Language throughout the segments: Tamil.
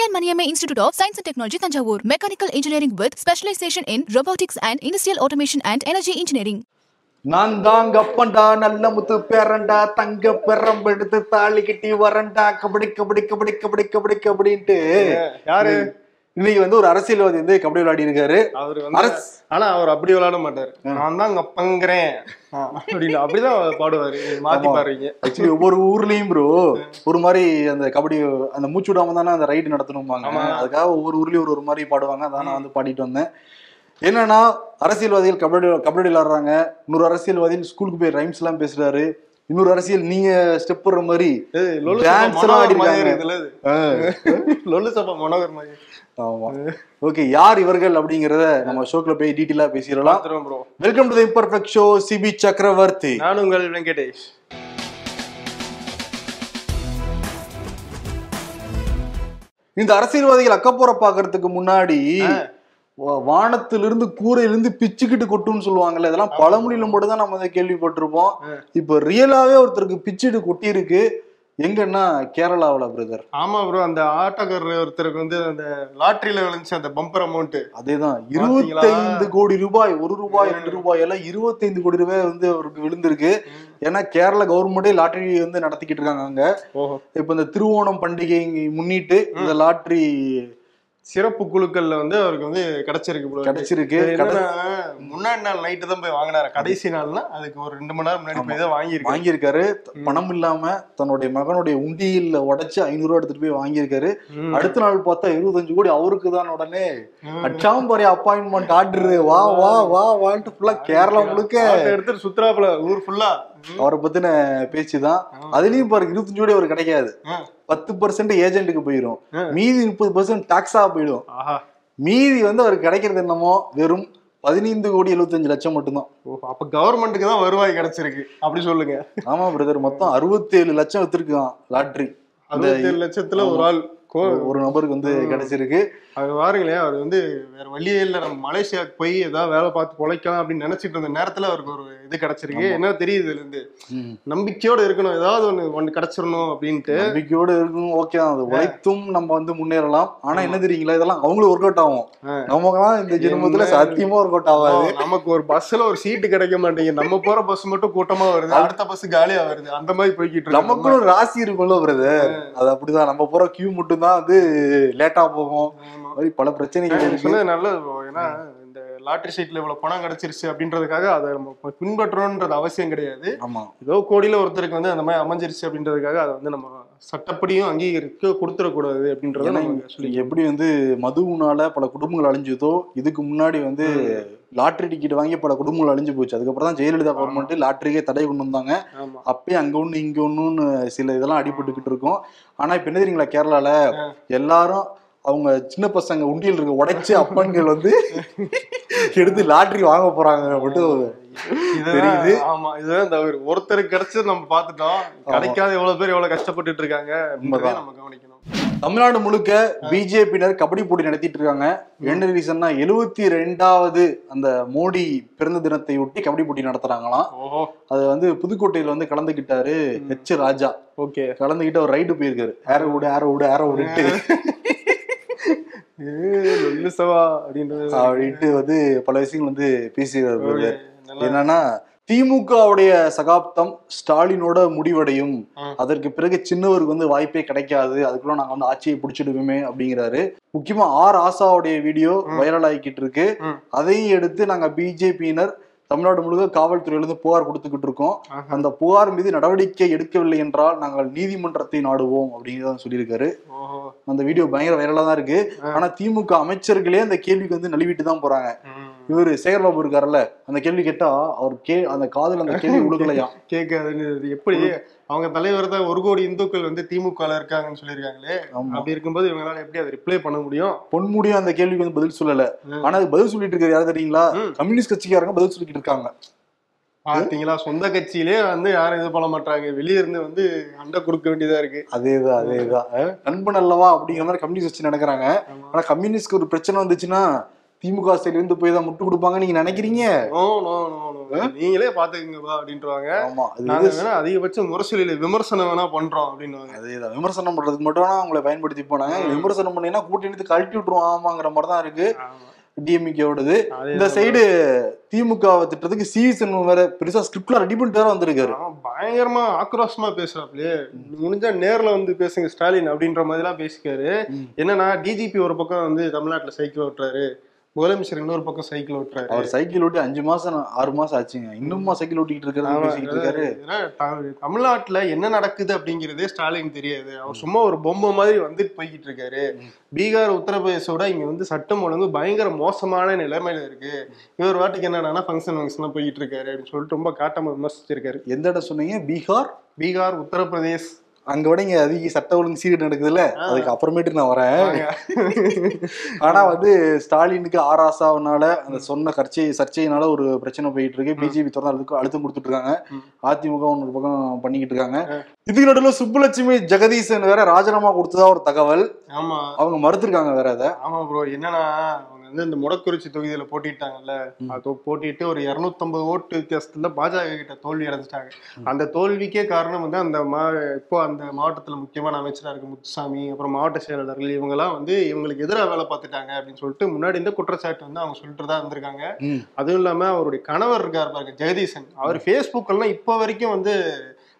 Brian Maniame Institute of Science and Technology, Tanjavur. Mechanical engineering with specialization in robotics and industrial automation and energy engineering. நான் தாங்க அப்பண்டா நல்ல முத்து பேரண்டா தங்க பெரம்பெடுத்து தாலி கட்டி வரண்டா கபடி கபடி கபடி கபடி கபடி கபடின்ட்டு யாரு இன்னைக்கு வந்து ஒரு அரசியல்வாதி வந்து கபடி விளையாடி இருக்காரு அவரு ஆனா அவர் அப்படி விளையாட மாட்டாரு நான் தான் அங்க பங்குறேன் அப்படின்னு அப்படிதான் பாடுவாரு. மாத்தி. பாடுறீங்க. ஆக்சுவலி ஒவ்வொரு ஊர்லயும் ப்ரோ ஒரு மாதிரி அந்த கபடி அந்த மூச்சு விடாம தானே அந்த ரைடு நடத்தணும்பாங்க. அதுக்காக ஒவ்வொரு ஊர்லயும் ஒரு ஒரு மாதிரி பாடுவாங்க. அதான் நான் வந்து பாடிட்டு வந்தேன். என்னன்னா அரசியல்வாதிகள் கபடி கபடி விளையாடுறாங்க இன்னொரு அரசியல்வாதி ஸ்கூலுக்கு போய் ரைம்ஸ் எல்லாம் பேசுறாரு. இன்னொரு அரசியல் நீங்க ஸ்டெப் போடுற மாதிரி எல்லாம் மனோகர் மாதிரி சபா மனோகர் ஓகே யார் இவர்கள் அப்படிங்கறத நம்ம ஷோக்குள்ள போய் டீட்டெயிலா பேசிடலாம். Welcome to the imperfect show Sibi Chakravarthy நான் உங்கள் வெங்கடேஷ். இந்த அரசியல்வாதிகள் அக்கப்போற பாக்குறதுக்கு முன்னாடி வானத்திலிருந்து கூரையிலிருந்து பிச்சுக்கிட்டு கொட்டும்னு சொல்லுவாங்கல்ல இதெல்லாம் பழமொழியில மட்டும் தான் நம்ம கேள்விப்பட்டிருப்போம். இப்ப ரியலாவே ஒருத்தருக்கு பிச்சுட்டு கொட்டி இருக்கு எங்கன்னா கேரளாவுல பிரதர் ஆமா ப்ரோ அந்த ஆட்டோக்காரர் ஒருத்தருக்கு வந்து அந்த லாட்டரியில விழுந்துச்சு அந்த பம்பர் அமௌண்ட் அதேதான்? இருபத்தைந்து கோடி ரூபாய் ஒரு ரூபாய் ரெண்டு ரூபாய் எல்லாம் இருபத்தைந்து கோடி ரூபாய் வந்து அவருக்கு விழுந்திருக்கு. ஏன்னா கேரளா கவர்மெண்டே லாட்டரி வந்து நடத்திக்கிட்டு இருக்காங்க அங்க. இப்ப இந்த திருவோணம் பண்டிகை முன்னிட்டு இந்த லாட்டரி சிறப்பு குழுக்கள்ல வந்து அவருக்கு வந்து கிடைச்சிருக்கு. கிடைச்சிருக்கு. முன்னாடி நாள் நைட்டு தான் போய் வாங்கினாரு. கடைசி நாள்னா அதுக்கு ஒரு ரெண்டு மணி நேரம் முன்னாடி போய் தான் வாங்கியிருக்காரு. வாங்கியிருக்காரு. பணம் இல்லாம தன்னுடைய மகனுடைய உண்டியில உடைச்சு ஐநூறு ரூபா எடுத்துட்டு போய் வாங்கியிருக்காரு. அடுத்த நாள் பார்த்தா இருபத்தஞ்சு கோடி அவருக்கு தான் உடனே. ம். அச்சாம்பரி அப்பாயின்மெண்ட் ஆர்டர் வா வா வா வான்ட்டு ஃபுல்லா கேரளா முழுக்க. எடுத்துட்டு சுத்துறாப்புல ஊர் ஃபுல்லா அவரை பத்தின பேச்சுதான். அதுலயும் பாருங்க இருபத்தஞ்சு கோடி அவர் கிடைக்காது. பத்து பர்சன்ட் ஏஜென்ட்டுக்கு போயிடும். மீதி முப்பது பர்சன்ட் டாக்ஸா போயிடும். மீதி வந்து அவருக்கு கிடைக்கிறது என்னமோ வெறும் பதினைந்து கோடி எழுபத்தஞ்சு லட்சம் மட்டும்தான். அப்ப கவர்மெண்ட்டுக்கு தான் வருவாய் கிடைச்சிருக்கு. அப்படி சொல்லுங்க. ஆமா பிரதர் மொத்தம் அறுபத்தேழு லட்சம் வித்திருக்கான் லாட்ரி அறுபத்தி ஏழு லட்சத்துல ஒரு ஆள். ஒரு நபருக்கு வந்து கிடைச்சிருக்கு. அது பாருங்களேன் அவர் வந்து வேற வழியே இல்ல. நம்ம மலேசியாவுக்கு போய் ஏதாவது வேலை பார்த்து பொழைக்கலாம் அப்படின்னு நினைச்சிட்டு இருந்த நேரத்துல அவருக்கு ஒரு இது கிடைச்சிருக்கு. என்ன தெரியுது இதுல இருந்து. நம்பிக்கையோட இருக்கணும். ஏதாவது ஒண்ணு ஒண்ணு கிடைச்சிடணும் அப்படின்ட்டு. நம்பிக்கையோட இருக்கும் ஓகே அது உழைத்தும் நம்ம வந்து முன்னேறலாம். ஆனா என்ன தெரியுங்களா? இதெல்லாம் அவங்களுக்கு ஒர்க் அவுட் ஆகும். நமக்கெல்லாம் இந்த ஜென்மத்துல? சத்தியமா ஒர்க் அவுட் ஆகாது. நமக்கு ஒரு பஸ்ல ஒரு சீட்டு கிடைக்க மாட்டேங்குது. நம்ம போற பஸ் மட்டும் கூட்டமா வருது. அடுத்த பஸ் காலியா வருது. அந்த மாதிரி போய்கிட்டு ஒரு ராசி இருக்கும்ல பிரதர் அது அப்படிதான். நம்ம போற கியூ மட்டும் தான் வந்து லேட்டா போகும். மாதிரி பல பிரச்சனைகள் நல்லது. ஏன்னா இந்த லாட்டரி சீட்ல இவ்வளவு பணம் கிடைச்சிருச்சு அப்படின்றதுக்காக அதை நம்ம பின்பற்றணும்ன்றது அவசியம் கிடையாது. ஆமா. ஏதோ கோடியில ஒருத்தருக்கு வந்து அந்த மாதிரி அமைஞ்சிருச்சு அப்படின்றதுக்காக அதை வந்து நம்ம சட்டப்படியும் அங்கீகரிக்க கொடுத்துடக்கூடாது அப்படின்றத சொல்லி எப்படி வந்து மதுவுனால பல குடும்பங்கள் அழிஞ்சதோ இதுக்கு முன்னாடி வந்து லாட்டரி டிக்கெட் வாங்கி பல குடும்பங்கள் அழிஞ்சு போச்சு. அதுக்கப்புறம் தான் ஜெயலலிதா கவர்மெண்ட் லாட்டரிக்கே தடை கொண்டு வந்தாங்க. அப்பயே அங்க ஒண்ணு இங்க ஒண்ணுன்னு சில இதெல்லாம் அடிபட்டுக்கிட்டு இருக்கும். ஆனா இப்ப என்ன தெரியுங்களா கேரளால எல்லாரும் அவங்க சின்ன பசங்க உண்டியல் இருக்க உடைச்சு அப்பன்கள் வந்து எடுத்து லாட்டரி வாங்க போறாங்க மட்டும் தெரியுது. ஆமா இதுதான் தவறு ஒருத்தருக்கு கிடைச்சது நம்ம பார்த்துட்டோம். கிடைக்காத எவ்வளவு பேர் எவ்வளவு கஷ்டப்பட்டுட்டு இருக்காங்க. நம்ம கவனிக்கணும். தமிழ்நாடு முழுக்க பிஜேபியினர் கபடி போட்டி நடத்திட்டு இருக்காங்க. என்ன ரீசன்னா எழுவத்தி ரெண்டாவது அந்த மோடி பிறந்த தினத்தை ஒட்டி கபடி போட்டி நடத்துறாங்களாம். அது வந்து புதுக்கோட்டையில வந்து கலந்துக்கிட்டாரு ஹெச் ராஜா. ஓகே. கலந்துக்கிட்டு அவர் ரைடு போயிருக்காரு. ஏரோ விடு ஏரோ விடு ஏரோ விடுட்டு அப்படின்ட்டு வந்து பல விஷயங்கள் வந்து. நல்லா- என்னன்னா திமுகவுடைய சகாப்தம் ஸ்டாலினோட முடிவடையும். அதற்கு பிறகு சின்னவருக்கு வந்து வாய்ப்பே கிடைக்காது. அதுக்குள்ள நாங்க வந்து ஆட்சியை பிடிச்சிடுவோமே அப்படிங்கிறாரு. முக்கியமா ஆர் ஆசாவுடைய வீடியோ வைரல் ஆகிக்கிட்டு இருக்கு. அதையும் எடுத்து நாங்க பிஜேபியினர் தமிழ்நாடு முழுக்க காவல்துறையில இருந்து புகார் கொடுத்துக்கிட்டு இருக்கோம். அந்த புகார் மீது நடவடிக்கை எடுக்கவில்லை என்றால் நாங்கள் நீதிமன்றத்தை நாடுவோம் அப்படிங்கிறத சொல்லியிருக்காரு. அந்த வீடியோ பயங்கர வைரலா தான் இருக்கு. ஆனா திமுக அமைச்சர்களே அந்த கேள்விக்கு வந்து நழுவிட்டு தான் போறாங்க. இவரு சேகர்பாபு இருக்காருல்ல அந்த கேள்வி கேட்டா அவர் கே அந்த காதுல அந்த கேள்வி உழுகலையாம் கேட்காதுன்னு எப்படி அவங்க தலைவர் தான் ஒரு கோடி இந்துக்கள் வந்து திமுக இருக்காங்கன்னு சொல்லியிருக்காங்களே அப்படி இருக்கும்போது இவங்களால எப்படி அதை ரிப்ளை பண்ண முடியும்? பொன்முடியும் அந்த கேள்விக்கு வந்து பதில் சொல்லல. ஆனா அது பதில் சொல்லிட்டு இருக்காரு யாரு தெரியுங்களா. கம்யூனிஸ்ட் கட்சிக்காரங்க பதில் சொல்லிட்டு இருக்காங்க. பாத்தீங்களா சொந்த கட்சியிலே வந்து யாரும் இது பண்ண மாட்டாங்க. வெளிய இருந்து வந்து அண்டை கொடுக்க வேண்டியதா இருக்கு. அதேதான் அதேதான். நண்பன் அல்லவா அப்படிங்கிற மாதிரி கம்யூனிஸ்ட் கட்சி நடக்கிறாங்க. ஆனா கம்யூனிஸ்ட்க்கு ஒரு பிரச்சனை வந்துச்சுன்னா திமுக சைடுல இருந்து போய் தான் முட்டு கொடுப்பாங்க நீங்க நினைக்கிறீங்க? நீங்களே பாத்துக்கங்கப்பா அப்படின்ட்டுவாங்க ஆமா நாங்க வேணா அதிகபட்சம் முரசொலியில விமர்சனம் வேணா பண்றோம் அப்படின்னுவாங்க. அதேதான். விமர்சனம் பண்றதுக்கு மட்டும் வேணா அவங்களை பயன்படுத்தி போனாங்க விமர்சனம் பண்ணீங்கன்னா கூட்டி எடுத்து கழட்டி விட்டுருவோம். ஆமாங்கிற மாதிரி தான் இருக்கு. டிஎம்கேவோடது. இந்த சைடு திமுக திட்டத்துக்கு சி வேற பெருசா ஸ்கிரிப்ட்லாம் ரெடி பண்ணிட்டு வேற வந்திருக்காரு. பயங்கரமா ஆக்ரோஷமா பேசுறாப்லயே. முடிஞ்சா நேர்ல வந்து பேசுங்க ஸ்டாலின் அப்படின்ற மாதிரி எல்லாம் பேசிக்காரு. என்னன்னா டிஜிபி ஒரு பக்கம் வந்து தமிழ்நாட்டுல சைக்கிள் ஓட்டுறாரு. முதலமைச்சர் இன்னொரு பக்கம் சைக்கிள் ஓட்டுறாரு. அவர் சைக்கிள் ஓட்டி அஞ்சு மாசம் ஆறு மாசம் ஆச்சுங்க. இன்னுமா சைக்கிள் ஓட்டிட்டு இருக்காரு. தமிழ்நாட்டுல என்ன நடக்குது அப்படிங்கறதே ஸ்டாலின் தெரியாது. அவர் சும்மா ஒரு பொம்மை மாதிரி வந்துட்டு போய்கிட்டு இருக்காரு. பீகார் உத்தரப்பிரதேசோட இங்க வந்து சட்டம் ஒழுங்கு பயங்கர மோசமான நிலைமையில இருக்கு. இவர் வாட்டுக்கு என்னன்னா ஃபங்க்ஷன் ஃபங்க்ஷன் போயிட்டு இருக்காரு அப்படின்னு சொல்லிட்டு ரொம்ப காட்டமா விமர்சிச்சிருக்காரு. எந்த இடம் சொன்னீங்க? பீகார்? பீகார் உத்தரப்பிரதேஷ். அங்க விட இங்க அதிக சட்ட ஒழுங்கு சீடு நடக்குதுல்ல? அதுக்கு அப்புறமேட்டு நான் வரேன். ஆனா வந்து ஸ்டாலினுக்கு ஆராசாவனால அந்த சொன்ன சர்ச்சை சர்ச்சையினால ஒரு பிரச்சனை போயிட்டு இருக்கு பிஜேபி தொடர்ந்து அழுத்தம் அழுத்தம் கொடுத்துட்டு இருக்காங்க. அதிமுக ஒரு பக்கம் பண்ணிக்கிட்டு இருக்காங்க. இதுக்கு நடுவில் சுப்புலட்சுமி ஜெகதீசன் வேற ராஜினாமா கொடுத்ததா ஒரு தகவல். ஆமா. அவங்க மறுத்திருக்காங்க வேற அதை. ஆமா ப்ரோ என்னன்னா வந்து இந்த முடக்குறிச்சி தொகுதியில போட்டிட்டாங்கல்ல அது போட்டிட்டு ஒரு 250 ஓட்டு வித்தியாசத்துல பாஜக கிட்ட தோல்வி அடைஞ்சிட்டாங்க. அந்த தோல்விக்கே காரணம் வந்து அந்த மா இப்போ அந்த மாவட்டத்துல முக்கியமான அமைச்சரா இருக்கு முத்துசாமி அப்புறம் மாவட்ட செயலாளர்கள் இவங்க எல்லாம் வந்து இவங்களுக்கு எதிராக வேலை பார்த்துட்டாங்க அப்படின்னு சொல்லிட்டு முன்னாடி இந்த குற்றச்சாட்டு வந்து அவங்க சொல்லிட்டு தான் இருந்திருக்காங்க. அதுவும் இல்லாம அவருடைய கணவர் இருக்கார் பாருங்க ஜெகதீசன். அவர் ஃபேஸ்புக் எல்லாம் இப்போ வரைக்கும் வந்து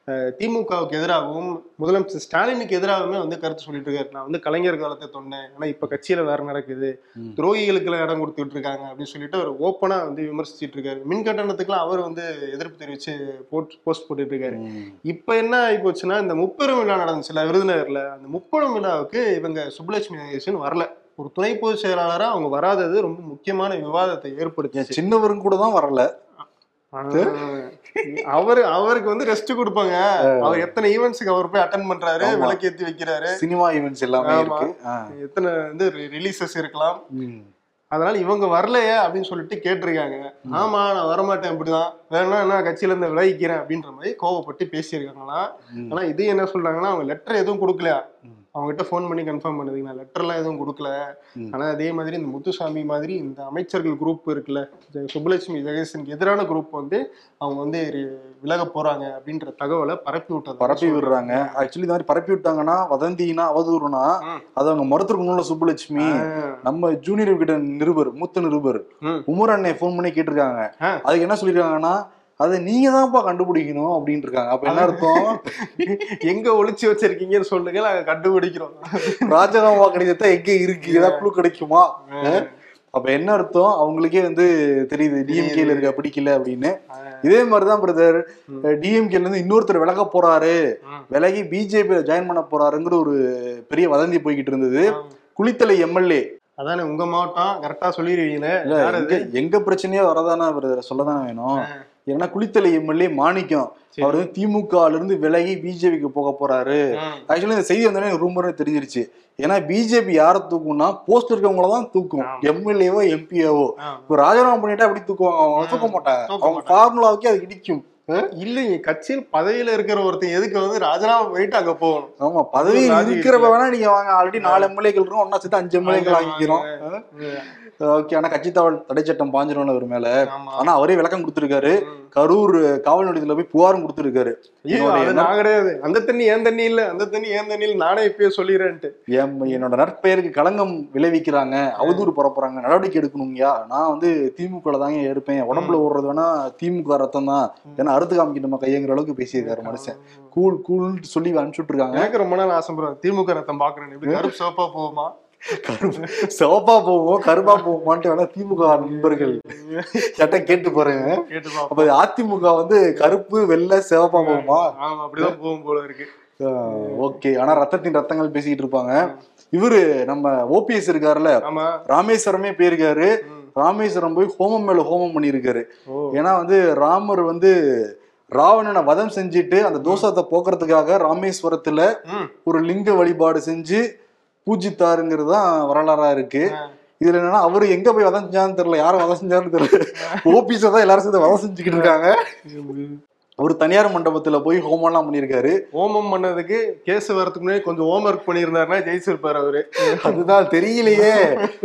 திமுகவுக்கு எதிராகவும் முதலமைச்சர் ஸ்டாலினுக்கு எதிராகவுமே வந்து கருத்து சொல்லிட்டு இருக்காரு. நான் வந்து கலைஞர் காலத்தை தொன்னேன். ஆனா இப்ப கட்சியில வேற நடக்குது. துரோகிகளுக்கு இடம் கொடுத்துட்டு இருக்காங்க அப்படின்னு சொல்லிட்டு அவர் ஓப்பனா வந்து விமர்சிச்சிட்டு இருக்காரு. மின் கட்டணத்துக்குலாம் அவர் வந்து எதிர்ப்பு தெரிவிச்சு போட் போஸ்ட் போட்டுட்டு இருக்காரு. இப்ப என்ன ஆகி போச்சுன்னா இந்த முப்பெரும் விழா நடந்துச்சுல விருதுநகர்ல அந்த முப்பெரும் விழாவுக்கு இவங்க சுப்புலட்சுமி நாகேசன் வரல. ஒரு துணை பொதுச் செயலாளரா அவங்க வராதது ரொம்ப முக்கியமான விவாதத்தை ஏன் ஏற்படுத்துச்சு சின்னவரும் கூட தான் வரல. அவரு அவருக்கு வந்து ரெஸ்ட் கொடுப்பாங்க. அவர் எத்தனை ஈவெண்ட்ஸ்க்கு அவர் போய் அட்டன் பண்றாரு. விளக்கேத்தி வைக்கிறாரு. சினிமா ஈவெண்ட்ஸ் எல்லாமே. இருக்கு. எத்தனை வந்து ரிலீசஸ் இருக்கலாம். அதனால இவங்க வரலையே அப்படின்னு சொல்லிட்டு கேட்டிருக்காங்க. ஆமா நான் வரமாட்டேன் அப்படிதான் வேணா நான் கட்சியில இருந்து விலகிக்கிறேன் அப்படின்ற மாதிரி கோவப்பட்டு பேசியிருக்காங்களா ம். ஆனா இது என்ன சொல்றாங்கன்னா அவங்க லெட்டர் எதுவும் கொடுக்கலையா? ம். அவங்க கிட்ட ஃபோன் பண்ணி கன்ஃபார்ம் பண்ணுதுங்க நான் லெட்டர்லாம் எதுவும் கொடுக்கல ம். ஆனா அதே மாதிரி இந்த முத்துசாமி மாதிரி இந்த அமைச்சர்கள் குரூப் இருக்குல்ல சுப்புலட்சுமி ஜெகதீசனுக்கு எதிரான குரூப் வந்து அவங்க வந்து விலக போறாங்க அப்படின்ற தகவலை பரப்பி விட்டது பரப்பி விடுறாங்க ஆக்சுவலி இந்த மாதிரி பரப்பி விட்டாங்கன்னா வதந்தினா அவதூறுனா. அதை அவங்க மறுத்துருக்கணும்ல சுப்புலட்சுமி நம்ம ஜூனியர் கிட்ட நிருபர் மூத்த நிருபர். உமர் அண்ணே ஃபோன் பண்ணி கேட்டிருக்காங்க. அதுக்கு என்ன சொல்லிருக்காங்கன்னா அதை நீங்க தான்ப்பா கண்டுபிடிக்கணும் அப்படின்னு இருக்காங்க அப்ப என்ன அர்த்தம்? எங்க ஒளிச்சு வச்சிருக்கீங்கன்னு சொல்லுங்க நாங்க கண்டுபிடிக்கிறோம். ராஜினாமா கடிதத்தை எங்க இருக்கு? ஏதாவது குழு கிடைக்குமா? அப்ப என்ன அர்த்தம்? அவங்களுக்கே வந்து தெரியுது டிஎம்கேல இருக்க பிடிக்கல அப்படின்னு. இதே மாதிரிதான் பிரதர் டிஎம்கேல இருந்து இன்னொருத்தர் விலக போறாரு. ம். விலகி பிஜேபியில ஜாயின் பண்ண போறாருங்கிற ஒரு பெரிய வதந்தி போய்கிட்டு இருந்தது. குளித்தலை எம்எல்ஏ அதானே உங்க மாவட்டம் கரெக்டா சொல்லிடுவீங்களே? எங்க எங்க பிரச்சனையோ வரதானே பிரதர் சொல்லதானே வேணும். ஏன்னா குளித்தலை எம்எல்ஏ மாணிக்கம். அவர் வந்து திமுக ல இருந்து விலகி பிஜேபிக்கு போக போறாரு. ஆக்சுவலி இந்த செய்தி வந்தோடனே ரூமர்னு தெரிஞ்சிருச்சு ஏன்னா பிஜேபி யாரை தூக்கும்னா போஸ்ட் இருக்கவங்கள தான் தூக்கும். எம்எல்ஏவோ எம்பிஏவோ. இப்போ ராஜினாமா பண்ணிட்டா அப்படி தூக்குவாங்க அவங்க. தூக்க மாட்டாங்க அவங்க. ஃபார்முலாவுக்கே அது இடிக்கும் இல்லைங்க கட்சியில் பதவியில இருக்கிற ஒருத்தன் எதுக்கு வந்து ராஜினாமா போயிட்டு அங்க போகணும்? ஆமா ராஜி இருக்கிறப்ப வேணா நீங்க வாங்க. ஆல்ரெடி நாலு எம்எல்ஏக்கள் இருக்கும் ஒன்னா சேர்த்து அஞ்சு எம்எல்ஏக்கள் வாங்கிக்கிறோம். ஓகே ஆனா கட்சி தவள் தடை சட்டம் பாஞ்சிரும்ல அவர் மேல. ஆனா அவரே விளக்கம் கொடுத்திருக்காரு. கரூர் காவல் நிலையத்துல போய் புகாரும் கொடுத்திருக்காரு. நான் கிடையாது. அந்த தண்ணி ஏன் தண்ணி இல்ல. அந்த தண்ணி ஏன் தண்ணி இல்ல நானே இப்பயே சொல்லிடுறேன்ட்டு. என் என்னோட நற்பெயருக்கு களங்கம் விளைவிக்கிறாங்க. அவதூறு பரப்புறாங்க நடவடிக்கை எடுக்கணுங்கயா நான் வந்து திமுக தாங்க இருப்பேன். உடம்புல ஓடுறது வேணா திமுக ரத்தம் தான் ஏன்னா அறுத்து காமிக்கணுமா? கையங்கிற அளவுக்கு பேசியிருக்காரு மனுஷன். கூல் கூல்னு சொல்லி அனுப்பிச்சுட்டு இருக்காங்க எனக்கு ரொம்ப நாள் ஆசைப்படுறேன் திமுக ரத்தம் பாக்குறேன் இப்படி கருப்பு சிவப்பா போகுமா? கருப்பு சிவப்பா போவோம் கருப்பா போவோமான்ட்டு வேணா திமுக நண்பர்கள் சட்ட கேட்டு போறேங்க கேட்டு பாப்போம். அப்ப அதிமுக வந்து கருப்பு வெள்ளை சிவப்பா போகுமா? அப்படிதான் போகும் போல இருக்கு. ஓகே. ஆனா ரத்தத்தின் ரத்தங்கள் பேசிக்கிட்டு இருப்பாங்க. இவரு நம்ம ஓபிஎஸ் இருக்காருல்ல. ராமேஸ்வரமே போயிருக்காரு. ராமேஸ்வரம் போய் ஹோமம் மேல ஹோமம் பண்ணியிருக்காரு. ஏன்னா வந்து ராமர் வந்து ராவணனை வதம் செஞ்சுட்டு அந்த தோஷத்தை போக்குறதுக்காக ராமேஸ்வரத்துல. ஒரு லிங்க வழிபாடு செஞ்சு பூஜித்தாருங்கிறது தான் வரலாறா இருக்கு. இதுல என்னன்னா அவரு எங்க போய் வதம் செஞ்சான்னு தெரியல யாரும் வதம் செஞ்சாருன்னு தெரியல. ஓபிஎஸ் தான் எல்லாரும் சேர்ந்து வதம் செஞ்சுக்கிட்டு இருக்காங்க. அவர் தனியார் மண்டபத்துல போய் ஹோமம்லாம் பண்ணியிருக்காரு. ஹோமம் பண்ணதுக்கு கேஸ் வரதுக்கு முன்னாடி கொஞ்சம் ஹோம் ஒர்க் பண்ணியிருந்தாருன்னா ஜெயிச்சிருப்பாரு அவரு. அதுதான் தெரியலையே.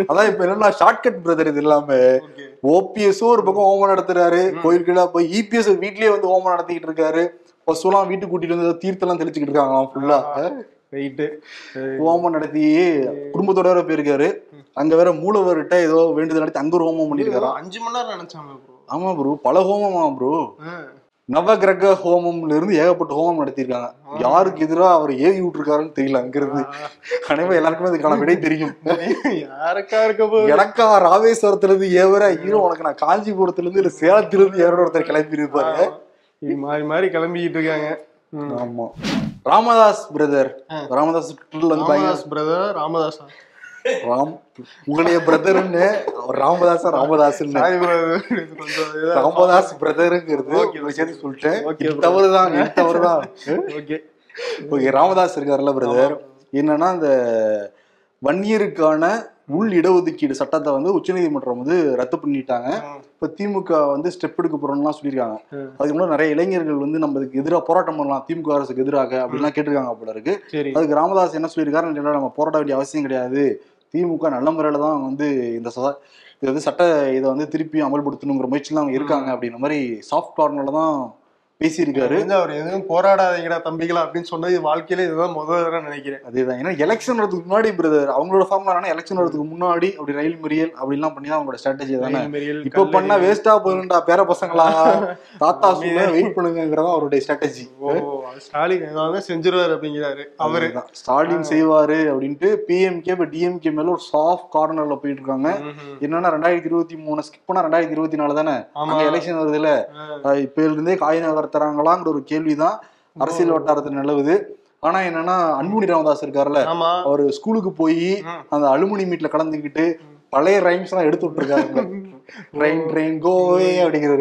அதான் இப்ப என்னன்னா ஷார்ட்கட் பிரதர் இது இல்லாம. ஓபிஎஸும் ஒரு பக்கம் ஹோமம் நடத்துறாரு. கோயிலுக்குள்ள போய் இபிஎஸ் வீட்லயே வந்து ஹோமம் நடத்திக்கிட்டு இருக்காரு. பசுலாம் வீட்டுக்கு கூட்டிட்டு வந்து தீர்த்தெல்லாம் தெளிச்சுக்கிட்டு இருக்காங்களாம் ஃபுல்லா ரைட்டு ஹோமம் நடத்தி குடும்பத்தோட வேற போயிருக்காரு. அங்க வேற மூலவர்கிட்ட ஏதோ வேண்டுதல் நடத்தி அங்க ஒரு ஹோமம் பண்ணிருக்காராம் அஞ்சு மணி நேரம் நினைச்சாங்க ஆமா ப்ரோ பல ஹோமமா ப்ரோ நவகிரக ஹோமம்ல இருந்து ஏகப்பட்ட ஹோமம் நடத்திருக்காங்க யாருக்கு எதிரா அவர் ஏவி விட்டுருக்காருன்னு தெரியல அங்கிருந்து. கண்டிப்பா எல்லாருக்குமே அதுக்கான விடை தெரியும். யாருக்கா இருக்க எனக்கா ராமேஸ்வரத்துல இருந்து ஏவர ஹீரோ உனக்கு நான் காஞ்சிபுரத்துல இருந்து இல்ல சேலத்துல இருந்து ஏவர ஒருத்தர் கிளம்பி இருப்பாரு மாறி மாறி கிளம்பிக்கிட்டு இருக்காங்க. ஆமா. ராமதாஸ் பிரதர். ராமதாஸ் பிரதர் ராமதாஸா ராம் உங்களுடைய பிரதர்னு அவர் ராமதாஸா ராமதாஸ் பிரதருங்கிறது சொல்லிட்டேன். தவறுதான் தவறுதான். ஓகே ஓகே ராமதாஸ் இருக்காருல்ல பிரதர் என்னன்னா இந்த வன்னியருக்கான உள் இடஒதுக்கீடு சட்டத்தை வந்து உச்சநீதிமன்றம் வந்து ரத்து பண்ணிட்டாங்க. இப்ப திமுக வந்து ஸ்டெப் எடுக்க போறோம்லாம் சொல்லியிருக்காங்க. அதுக்கு முன்னாடி நிறைய இளைஞர்கள் வந்து நம்ம இதுக்கு எதிராக போராட்டம் பண்ணலாம் திமுக அரசுக்கு எதிராக அப்படின்லாம் கேட்டிருக்காங்க போல இருக்கு. அதுக்கு ராமதாஸ் என்ன சொல்லியிருக்காரு நம்ம போராட வேண்டிய அவசியம் கிடையாது. திமுக நல்ல முறையில தான் வந்து இந்த ச- இது வந்து சட்ட இதை வந்து திருப்பி அமல்படுத்தணுங்கிற முயற்சிலாம் அவங்க இருக்காங்க அப்படின்ற மாதிரி சாஃப்ட் கார்னர்ல தான் பேசியிருக்காரு. அவர் எதுவும் போராடாதீங்கடா தம்பிகளா அப்படின்னு சொன்னது வாழ்க்கையில இதுதான் முதல் தடவை நினைக்கிறேன். அதேதான். ஏன்னா எலெக்ஷன் வரதுக்கு முன்னாடி பிரதர் அவங்களோட ஃபார்ம்ல எலெக்ஷன் வரதுக்கு முன்னாடி அப்படி ரயில் மறியல் அப்படிலாம் பண்ணி தான் அவங்களோட ஸ்ட்ராட்டஜி தானே? இப்ப. பண்ணா வேஸ்டா போயிருண்டா பேர பசங்களா? தாத்தா சொல்ல வெயிட் பண்ணுங்கிறதா அவருடைய ஸ்ட்ராட்டஜி ஓ ஸ்டாலின் ஏதாவது செஞ்சிருவாரு அப்படிங்கிறாரு அவரு. ஸ்டாலின் செய்வாரு அப்படின்ட்டு பிஎம்கே இப்ப டிஎம்கே மேல ஒரு சாஃப்ட் கார்னர்ல போயிட்டு இருக்காங்க. என்னன்னா ரெண்டாயிரத்தி இருபத்தி மூணு ஸ்கிப் பண்ணா ரெண்டாயிரத்தி இருபத்தி நாலு தானே? எலெக்ஷன் வருதுல. இப்ப இருந்தே காய் நகர்த்துறாங்களாங்கிற ஒரு கேள்விதான் அரசியல் வட்டாரத்தில் நிலவுது. ஆனா என்னன்னா அன்புமணி ராமதாஸ் இருக்காருல்ல அவர் ஸ்கூலுக்கு போய். அந்த அலுமினி மீட்ல கலந்துக்கிட்டு பழைய ரைம்ஸ் எல்லாம் எடுத்து விட்டுருக்காங்க ட்ரெயின் ட்ரெயின் கோவே அப்படிங்கிற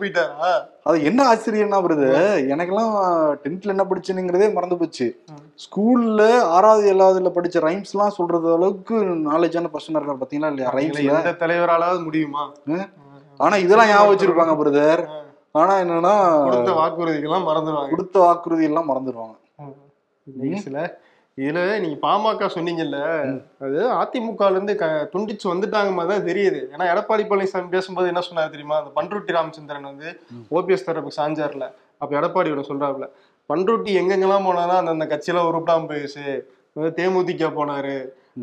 போயிட்டாரா? அது என்ன ஆச்சரியம்னா வருது எனக்கெல்லாம் டென்த்ல என்ன படிச்சுனுங்கிறதே மறந்து போச்சு. ஸ்கூல்ல ஆறாவது ஏழாவதுல படிச்ச ரைம்ஸ் எல்லாம் சொல்றது அளவுக்கு நாலேஜான பர்சன் இருக்காரு பாத்தீங்களா இல்லையா? ரைம்ஸ்ல தலைவராலாவது முடியுமா? ஆனா இதெல்லாம் ஞாபகம் வச்சிருப்பாங்க பிரதர். ஆனா என்னன்னா கொடுத்த வாக்குறுதிகள்லாம் மறந்துடுவாங்க. கொடுத்த வாக்குறுதி எல்லாம் மறந்துடுவாங்க நைஸ்ல இதுல நீங்க பாமக சொன்னீங்கல்ல அது அதிமுகல இருந்து க- துண்டிச்சு வந்துட்டாங்க மாதிரி தான் தெரியுது. ஏன்னா எடப்பாடி பழனிசாமி பேசும்போது என்ன சொன்னாரு தெரியுமா? அந்த பண்ருட்டி ராமச்சந்திரன் வந்து ஓபிஎஸ் தரப்புக்கு சாஞ்சார்ல. அப்ப எடப்பாடி ஒன்று சொல்றாப்புல பண்ருட்டி எங்கெங்கெல்லாம் போனாலும் அந்தந்த கட்சியெல்லாம் உருப்பிடாம போயிடுச்சு. தேமுதிக போனாரு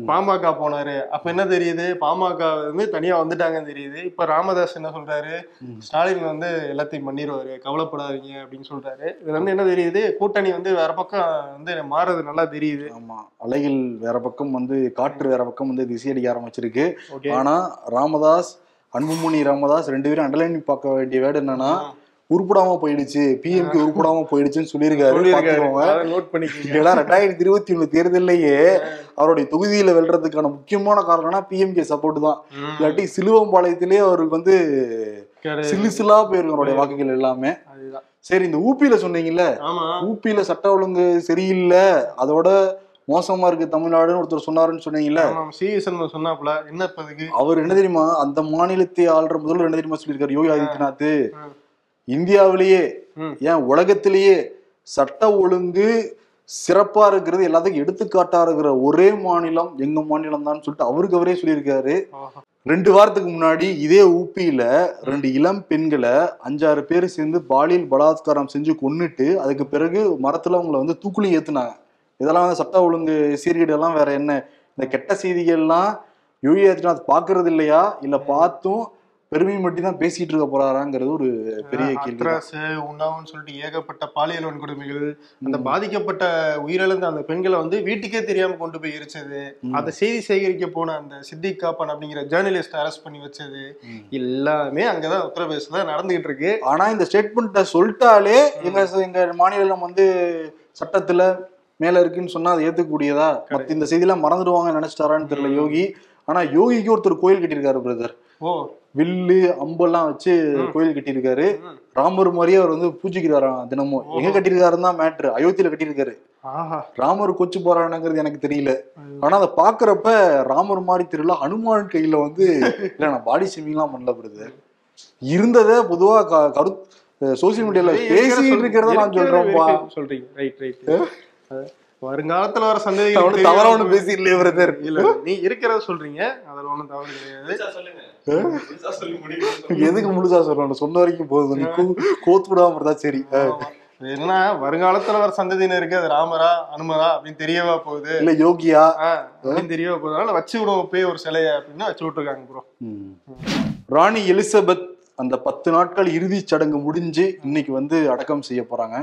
பாமக போனாரு. அப்ப என்ன தெரியுது? பாமக வந்து தனியா வந்துட்டாங்கன்னு தெரியுது. இப்ப ராமதாஸ் என்ன சொல்றாரு? ஸ்டாலின் வந்து எல்லாத்தையும் பண்ணிடுவாரு கவலைப்படாதீங்க அப்படின்னு சொல்றாரு. இதுல இருந்து என்ன தெரியுது? கூட்டணி வந்து வேற பக்கம் வந்து மாறுறது நல்லா தெரியுது. ஆமா. அலைகள் வேற பக்கம் வந்து காற்று வேற பக்கம் வந்து திசையடிக்க ஆரம்பிச்சிருக்கு. ஆனா ராமதாஸ் அன்புமணி ராமதாஸ் ரெண்டு பேரும் அண்டர்லைன் பார்க்க வேண்டிய வேர்டு என்னன்னா உருப்படாம போயிடுச்சு. பிஎம்கே உருப்படாம போயிடுச்சுன்னு சொல்லியிருக்காரு. நோட் ரெண்டாயிரத்தி இருபத்தி ஒண்ணு தேர்தலையே அவருடைய தொகுதியில வெல்றதுக்கான முக்கியமான காரணம்னா பிஎம்கே சப்போர்ட் தான். இல்லாட்டி சிலுவம்பாளையத்திலே அவருக்கு வந்து சில்லு சில்லா போயிருக்கு அவருடைய வாக்குகள் எல்லாமே. சரி இந்த ஊபியில சொன்னீங்கல்ல? ஊபியில சட்ட ஒழுங்கு சரியில்லை. அதோட மோசமா இருக்கு தமிழ்நாடுன்னு ஒருத்தர் சொன்னாருன்னு சொன்னீங்கல்ல? சிஎஸ்என் சொன்னாப்ல என்ன அவர் என்ன தெரியுமா? அந்த மாநிலத்தை ஆள்ற முதல்வர் என்ன தெரியுமா சொல்லியிருக்காரு? யோகி ஆதித்யநாத். இந்தியாவிலேயே. ஏன் உலகத்திலேயே சட்ட ஒழுங்கு சிறப்பா இருக்கிறது எல்லாத்துக்கும் எடுத்துக்காட்டா இருக்கிற ஒரே மாநிலம் எங்க மாநிலம் தான் சொல்லிட்டு அவருக்கு அவரே சொல்லியிருக்காரு. ரெண்டு வாரத்துக்கு முன்னாடி இதே ஊபியில ரெண்டு இளம் பெண்களை அஞ்சாறு பேர் சேர்ந்து பாலியல் பலாத்காரம் செஞ்சு கொன்னுட்டு அதுக்கு பிறகு மரத்துல அவங்கள வந்து தூக்குலையும் ஏத்துனாங்க. இதெல்லாம் வந்து சட்ட ஒழுங்கு சீர்கேடு எல்லாம் வேற என்ன? இந்த கெட்ட செய்திகள்லாம் யோகி ஆதித்யநாத் பாக்குறது இல்லையா? இல்ல பார்த்தும் பெருமை மட்டும் தான் பேசிட்டு இருக்க போறாராங்கிறது ஒரு பெரிய கேள்வி உண்ணாவுன்னு சொல்லிட்டு ஏகப்பட்ட பாலியல் வன்கொடுமைகள் அந்த பாதிக்கப்பட்ட உயிரிழந்த அந்த பெண்களை வந்து வீட்டுக்கே தெரியாம கொண்டு போய் எரிச்சது அந்த செய்தி சேகரிக்க போன அந்த சித்திக் காப்பன் அப்படிங்கிற ஜேர்னலிஸ்ட் அரெஸ்ட் பண்ணி வச்சது. எல்லாமே அங்கதான் உத்தரப்பிரதேசத்துல நடந்துகிட்டு இருக்கு. ஆனா இந்த ஸ்டேட்மெண்ட்டை சொல்லிட்டாலே எங்க எங்க மாநிலம் வந்து சட்டத்துல மேல இருக்குன்னு சொன்னா அதை ஏத்துக்கூடியதா மத்த இந்த செய்தியெல்லாம் மறந்துடுவாங்க நினைச்சிட்டாரான்னு தெரியல யோகி. ஆனா யோகிக்கு ஒருத்தர் கோயில் கட்டியிருக்காரு பிரதர் வில்லு அம்பெல்லாம் வச்சு கோயில் கட்டியிருக்காரு. ராமர் மாதிரியே அவர் வந்து பூஜிக்கிறாராம் தினமும். எங்க கட்டியிருக்காருன்னு தான் மேட்ரு அயோத்தியில கட்டியிருக்காரு. ராமர் கொச்சு போறானுங்கிறது எனக்கு தெரியல. ஆனா அதை பாக்குறப்ப ராமர் மாதிரி தெரியல. ஹனுமான் கையில வந்து இல்ல நான் பாடி ஷேமிங்லாம் பண்ணல பிரதர். இருந்ததை பொதுவா கரு சோசியல் மீடியால பேசிட்டு இருக்கிறத நான் சொல்றேன்ப்பா. சொல்றீங்க. ரைட் ரைட் வருங்காலத்துல வர சந்ததிகள் தவறா ஒண்ணு பேசி இல்லையே பிரதர் இல்ல நீ இருக்கிறத சொல்றீங்க. அதுல ஒண்ணும் தவறு கிடையாது. எதுக்கு முழுசா சொல்லணும்? சொன்ன வரைக்கும் போதும். நீ கோத்து விடாம இருந்தா சரி. என்னன்னா வருங்காலத்துல வர சந்ததியினருக்கு அது ராமரா அனுமரா அப்படின்னு தெரியவா போகுது. இல்ல யோகியா. அப்படின்னு தெரியவா போகுது. அதனால வச்சு விடுவோம் போய் ஒரு சிலைய அப்படின்னு வச்சு விட்டுருக்காங்க ப்ரோ. ராணி எலிசபெத் அந்த பத்து நாட்கள் இறுதி சடங்கு முடிஞ்சு இன்னைக்கு வந்து அடக்கம் செய்ய போறாங்க.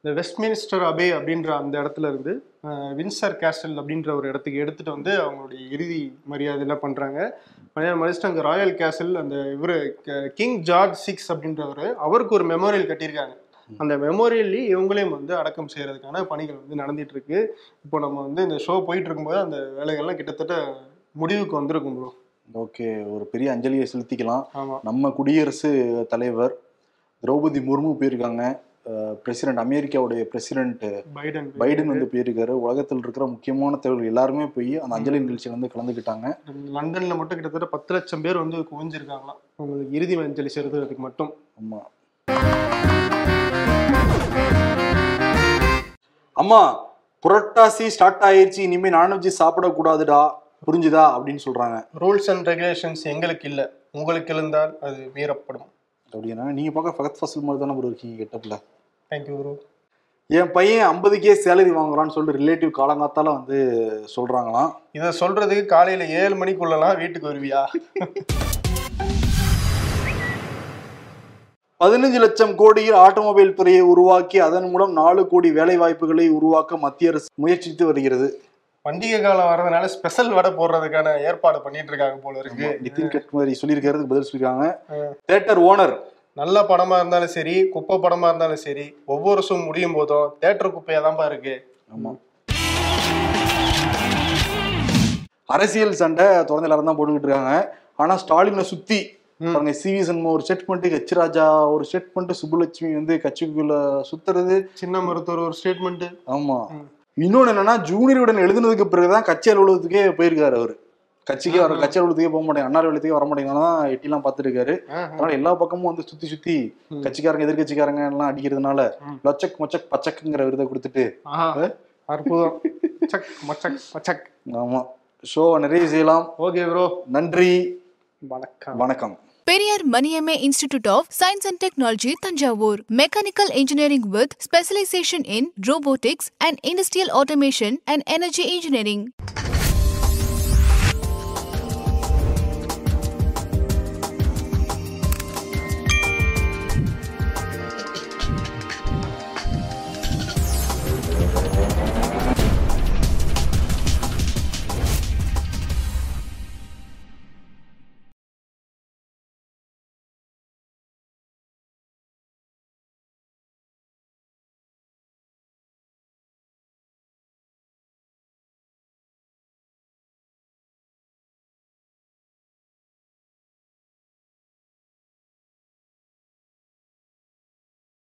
இந்த வெஸ்ட்மினிஸ்டர் அபே அப்படின்ற அந்த இடத்துல இருந்து வின்சர் கேஸ்டல் அப்படின்ற ஒரு இடத்துக்கு எடுத்துட்டு வந்து அவங்களுடைய இறுதி மரியாதை எல்லாம் பண்றாங்க மரியாதை மதிச்சுட்டு அங்கே ராயல் கேசல் அந்த இவரு கிங் ஜார்ஜ் சிக்ஸ் அப்படின்றவர் அவருக்கு ஒரு மெமோரியல் கட்டியிருக்காங்க. அந்த மெமோரியல்லி இவங்களையும் வந்து அடக்கம் செய்யறதுக்கான பணிகள் வந்து நடந்துட்டு இருக்கு. இப்போ நம்ம வந்து இந்த ஷோ போயிட்டு இருக்கும்போது அந்த வேலைகள்லாம் கிட்டத்தட்ட முடிவுக்கு வந்திருக்கும் ப்ரோ ஓகே ஒரு பெரிய அஞ்சலியை செலுத்திக்கலாம். நம்ம குடியரசு தலைவர் திரௌபதி முர்மு போயிருக்காங்க. பிரசிடென்ட் அமெரிக்காவுடைய பிரசிடென்ட் பைடன் பைடன் வந்து போயிருக்காரு. உலகத்தில் இருக்கிற முக்கியமான தலைவர்கள் எல்லாருமே போய் அந்த அஞ்சலி நிகழ்ச்சியில் வந்து கலந்துக்கிட்டாங்க. லண்டன்ல மட்டும் கிட்டத்தட்ட பத்து லட்சம் பேர் வந்து குவிஞ்சிருக்காங்களாம். அவங்களுக்கு இறுதி அஞ்சலி செலுத்துறதுக்கு மட்டும். ஆமா. அம்மா புரட்டாசி ஸ்டார்ட் ஆயிருச்சு. இனிமே நான்வெஜ் சாப்பிடக்கூடாதுடா. புரிஞ்சுதா அப்படின்னு சொல்றாங்க. ரூல்ஸ் அண்ட் ரெகுலேஷன்ஸ் எங்களுக்கு இல்ல. உங்களுக்கு இருந்தால் அது மீறப்படும். அப்படின்னா நீங்க பார்க்க ஃபகத் ஃபசல் மாதிரி தானே ப்ரோ இருக்கீங்க கெட்டப்ல தேங்க்யூ ப்ரோ என் பையன் ஐம்பதுக்கே சேலரி வாங்குறான்னு சொல்லிட்டு ரிலேட்டிவ் காலங்காத்தால வந்து சொல்றாங்களாம். இத சொல்றதுக்கு காலையில ஏழு மணிக்குள்ளலாம் வீட்டுக்கு வருவியா? பதினஞ்சு லட்சம் கோடியில் ஆட்டோமொபைல் துறையை உருவாக்கி அதன் மூலம் நாலு கோடி வேலை வாய்ப்புகளை உருவாக்க மத்திய அரசு முயற்சித்து வருகிறது. பண்டிகை காலம் வர்றதுனால ஸ்பெஷல் வடை போடுறதுக்கான ஏற்பாடு பண்ணிட்டு இருக்காங்க போல இருக்கு. நிதின் கட்கரி சொல்லியிருக்கிறதுக்கு பதில் சொல்லியிருக்காங்க. தேட்டர் ஓனர் நல்ல படமா இருந்தாலும் சரி குப்பை படமா இருந்தாலும் சரி ஒவ்வொரு ஷோ முடியும் போதும் தேட்டர் குப்பையா தான்ப்பா இருக்கு. ஆமா. அரசியல் சண்டை தொடர்ந்து எல்லாரும் தான் போட்டுக்கிட்டு இருக்காங்க. ஆனா ஸ்டாலினை சுத்தி பாருங்க சி வி சண்முகம் ஒரு பண்ணிட்டு ஹெச் ராஜா ஒரு பண்ணிட்டு சுப்புலட்சுமி வந்து கட்சிக்குள்ள சுத்துறது. சின்ன மருத்துவர் ஒரு ஸ்டேட்மெண்ட் ஆமா. இன்னொன்னு என்னன்னா ஜூனியருடன் எழுதுனதுக்கு பிறகுதான் கட்சி அலுவலகத்துக்கே போயிருக்காரு அவரு. கட்சிக்கு வர கட்சி அலுவலகத்துக்கே போக மாட்டேங்க அண்ணா அலுவலகத்துக்கே வர மாட்டேங்கன்னா எட்டிலாம் பார்த்துட்டு இருக்காரு அதனால எல்லா பக்கமும் வந்து சுத்தி சுத்தி கட்சிக்காரங்க எதிர்கட்சிக்காரங்க எல்லாம் அடிக்கிறதுனால லொச்சக் மொச்சக் பச்சக்குங்கிற விருதை கொடுத்துட்டு. அற்புதம். சக் மச்சக் மச்சக். ஆமா. ஷோ நிறைய செய்யலாம். ஓகே ப்ரோ நன்றி. வணக்கம். வணக்கம். Periyar Maniammai institute of science and technology Thanjavur mechanical engineering with specialisation in robotics and industrial automation and energy engineering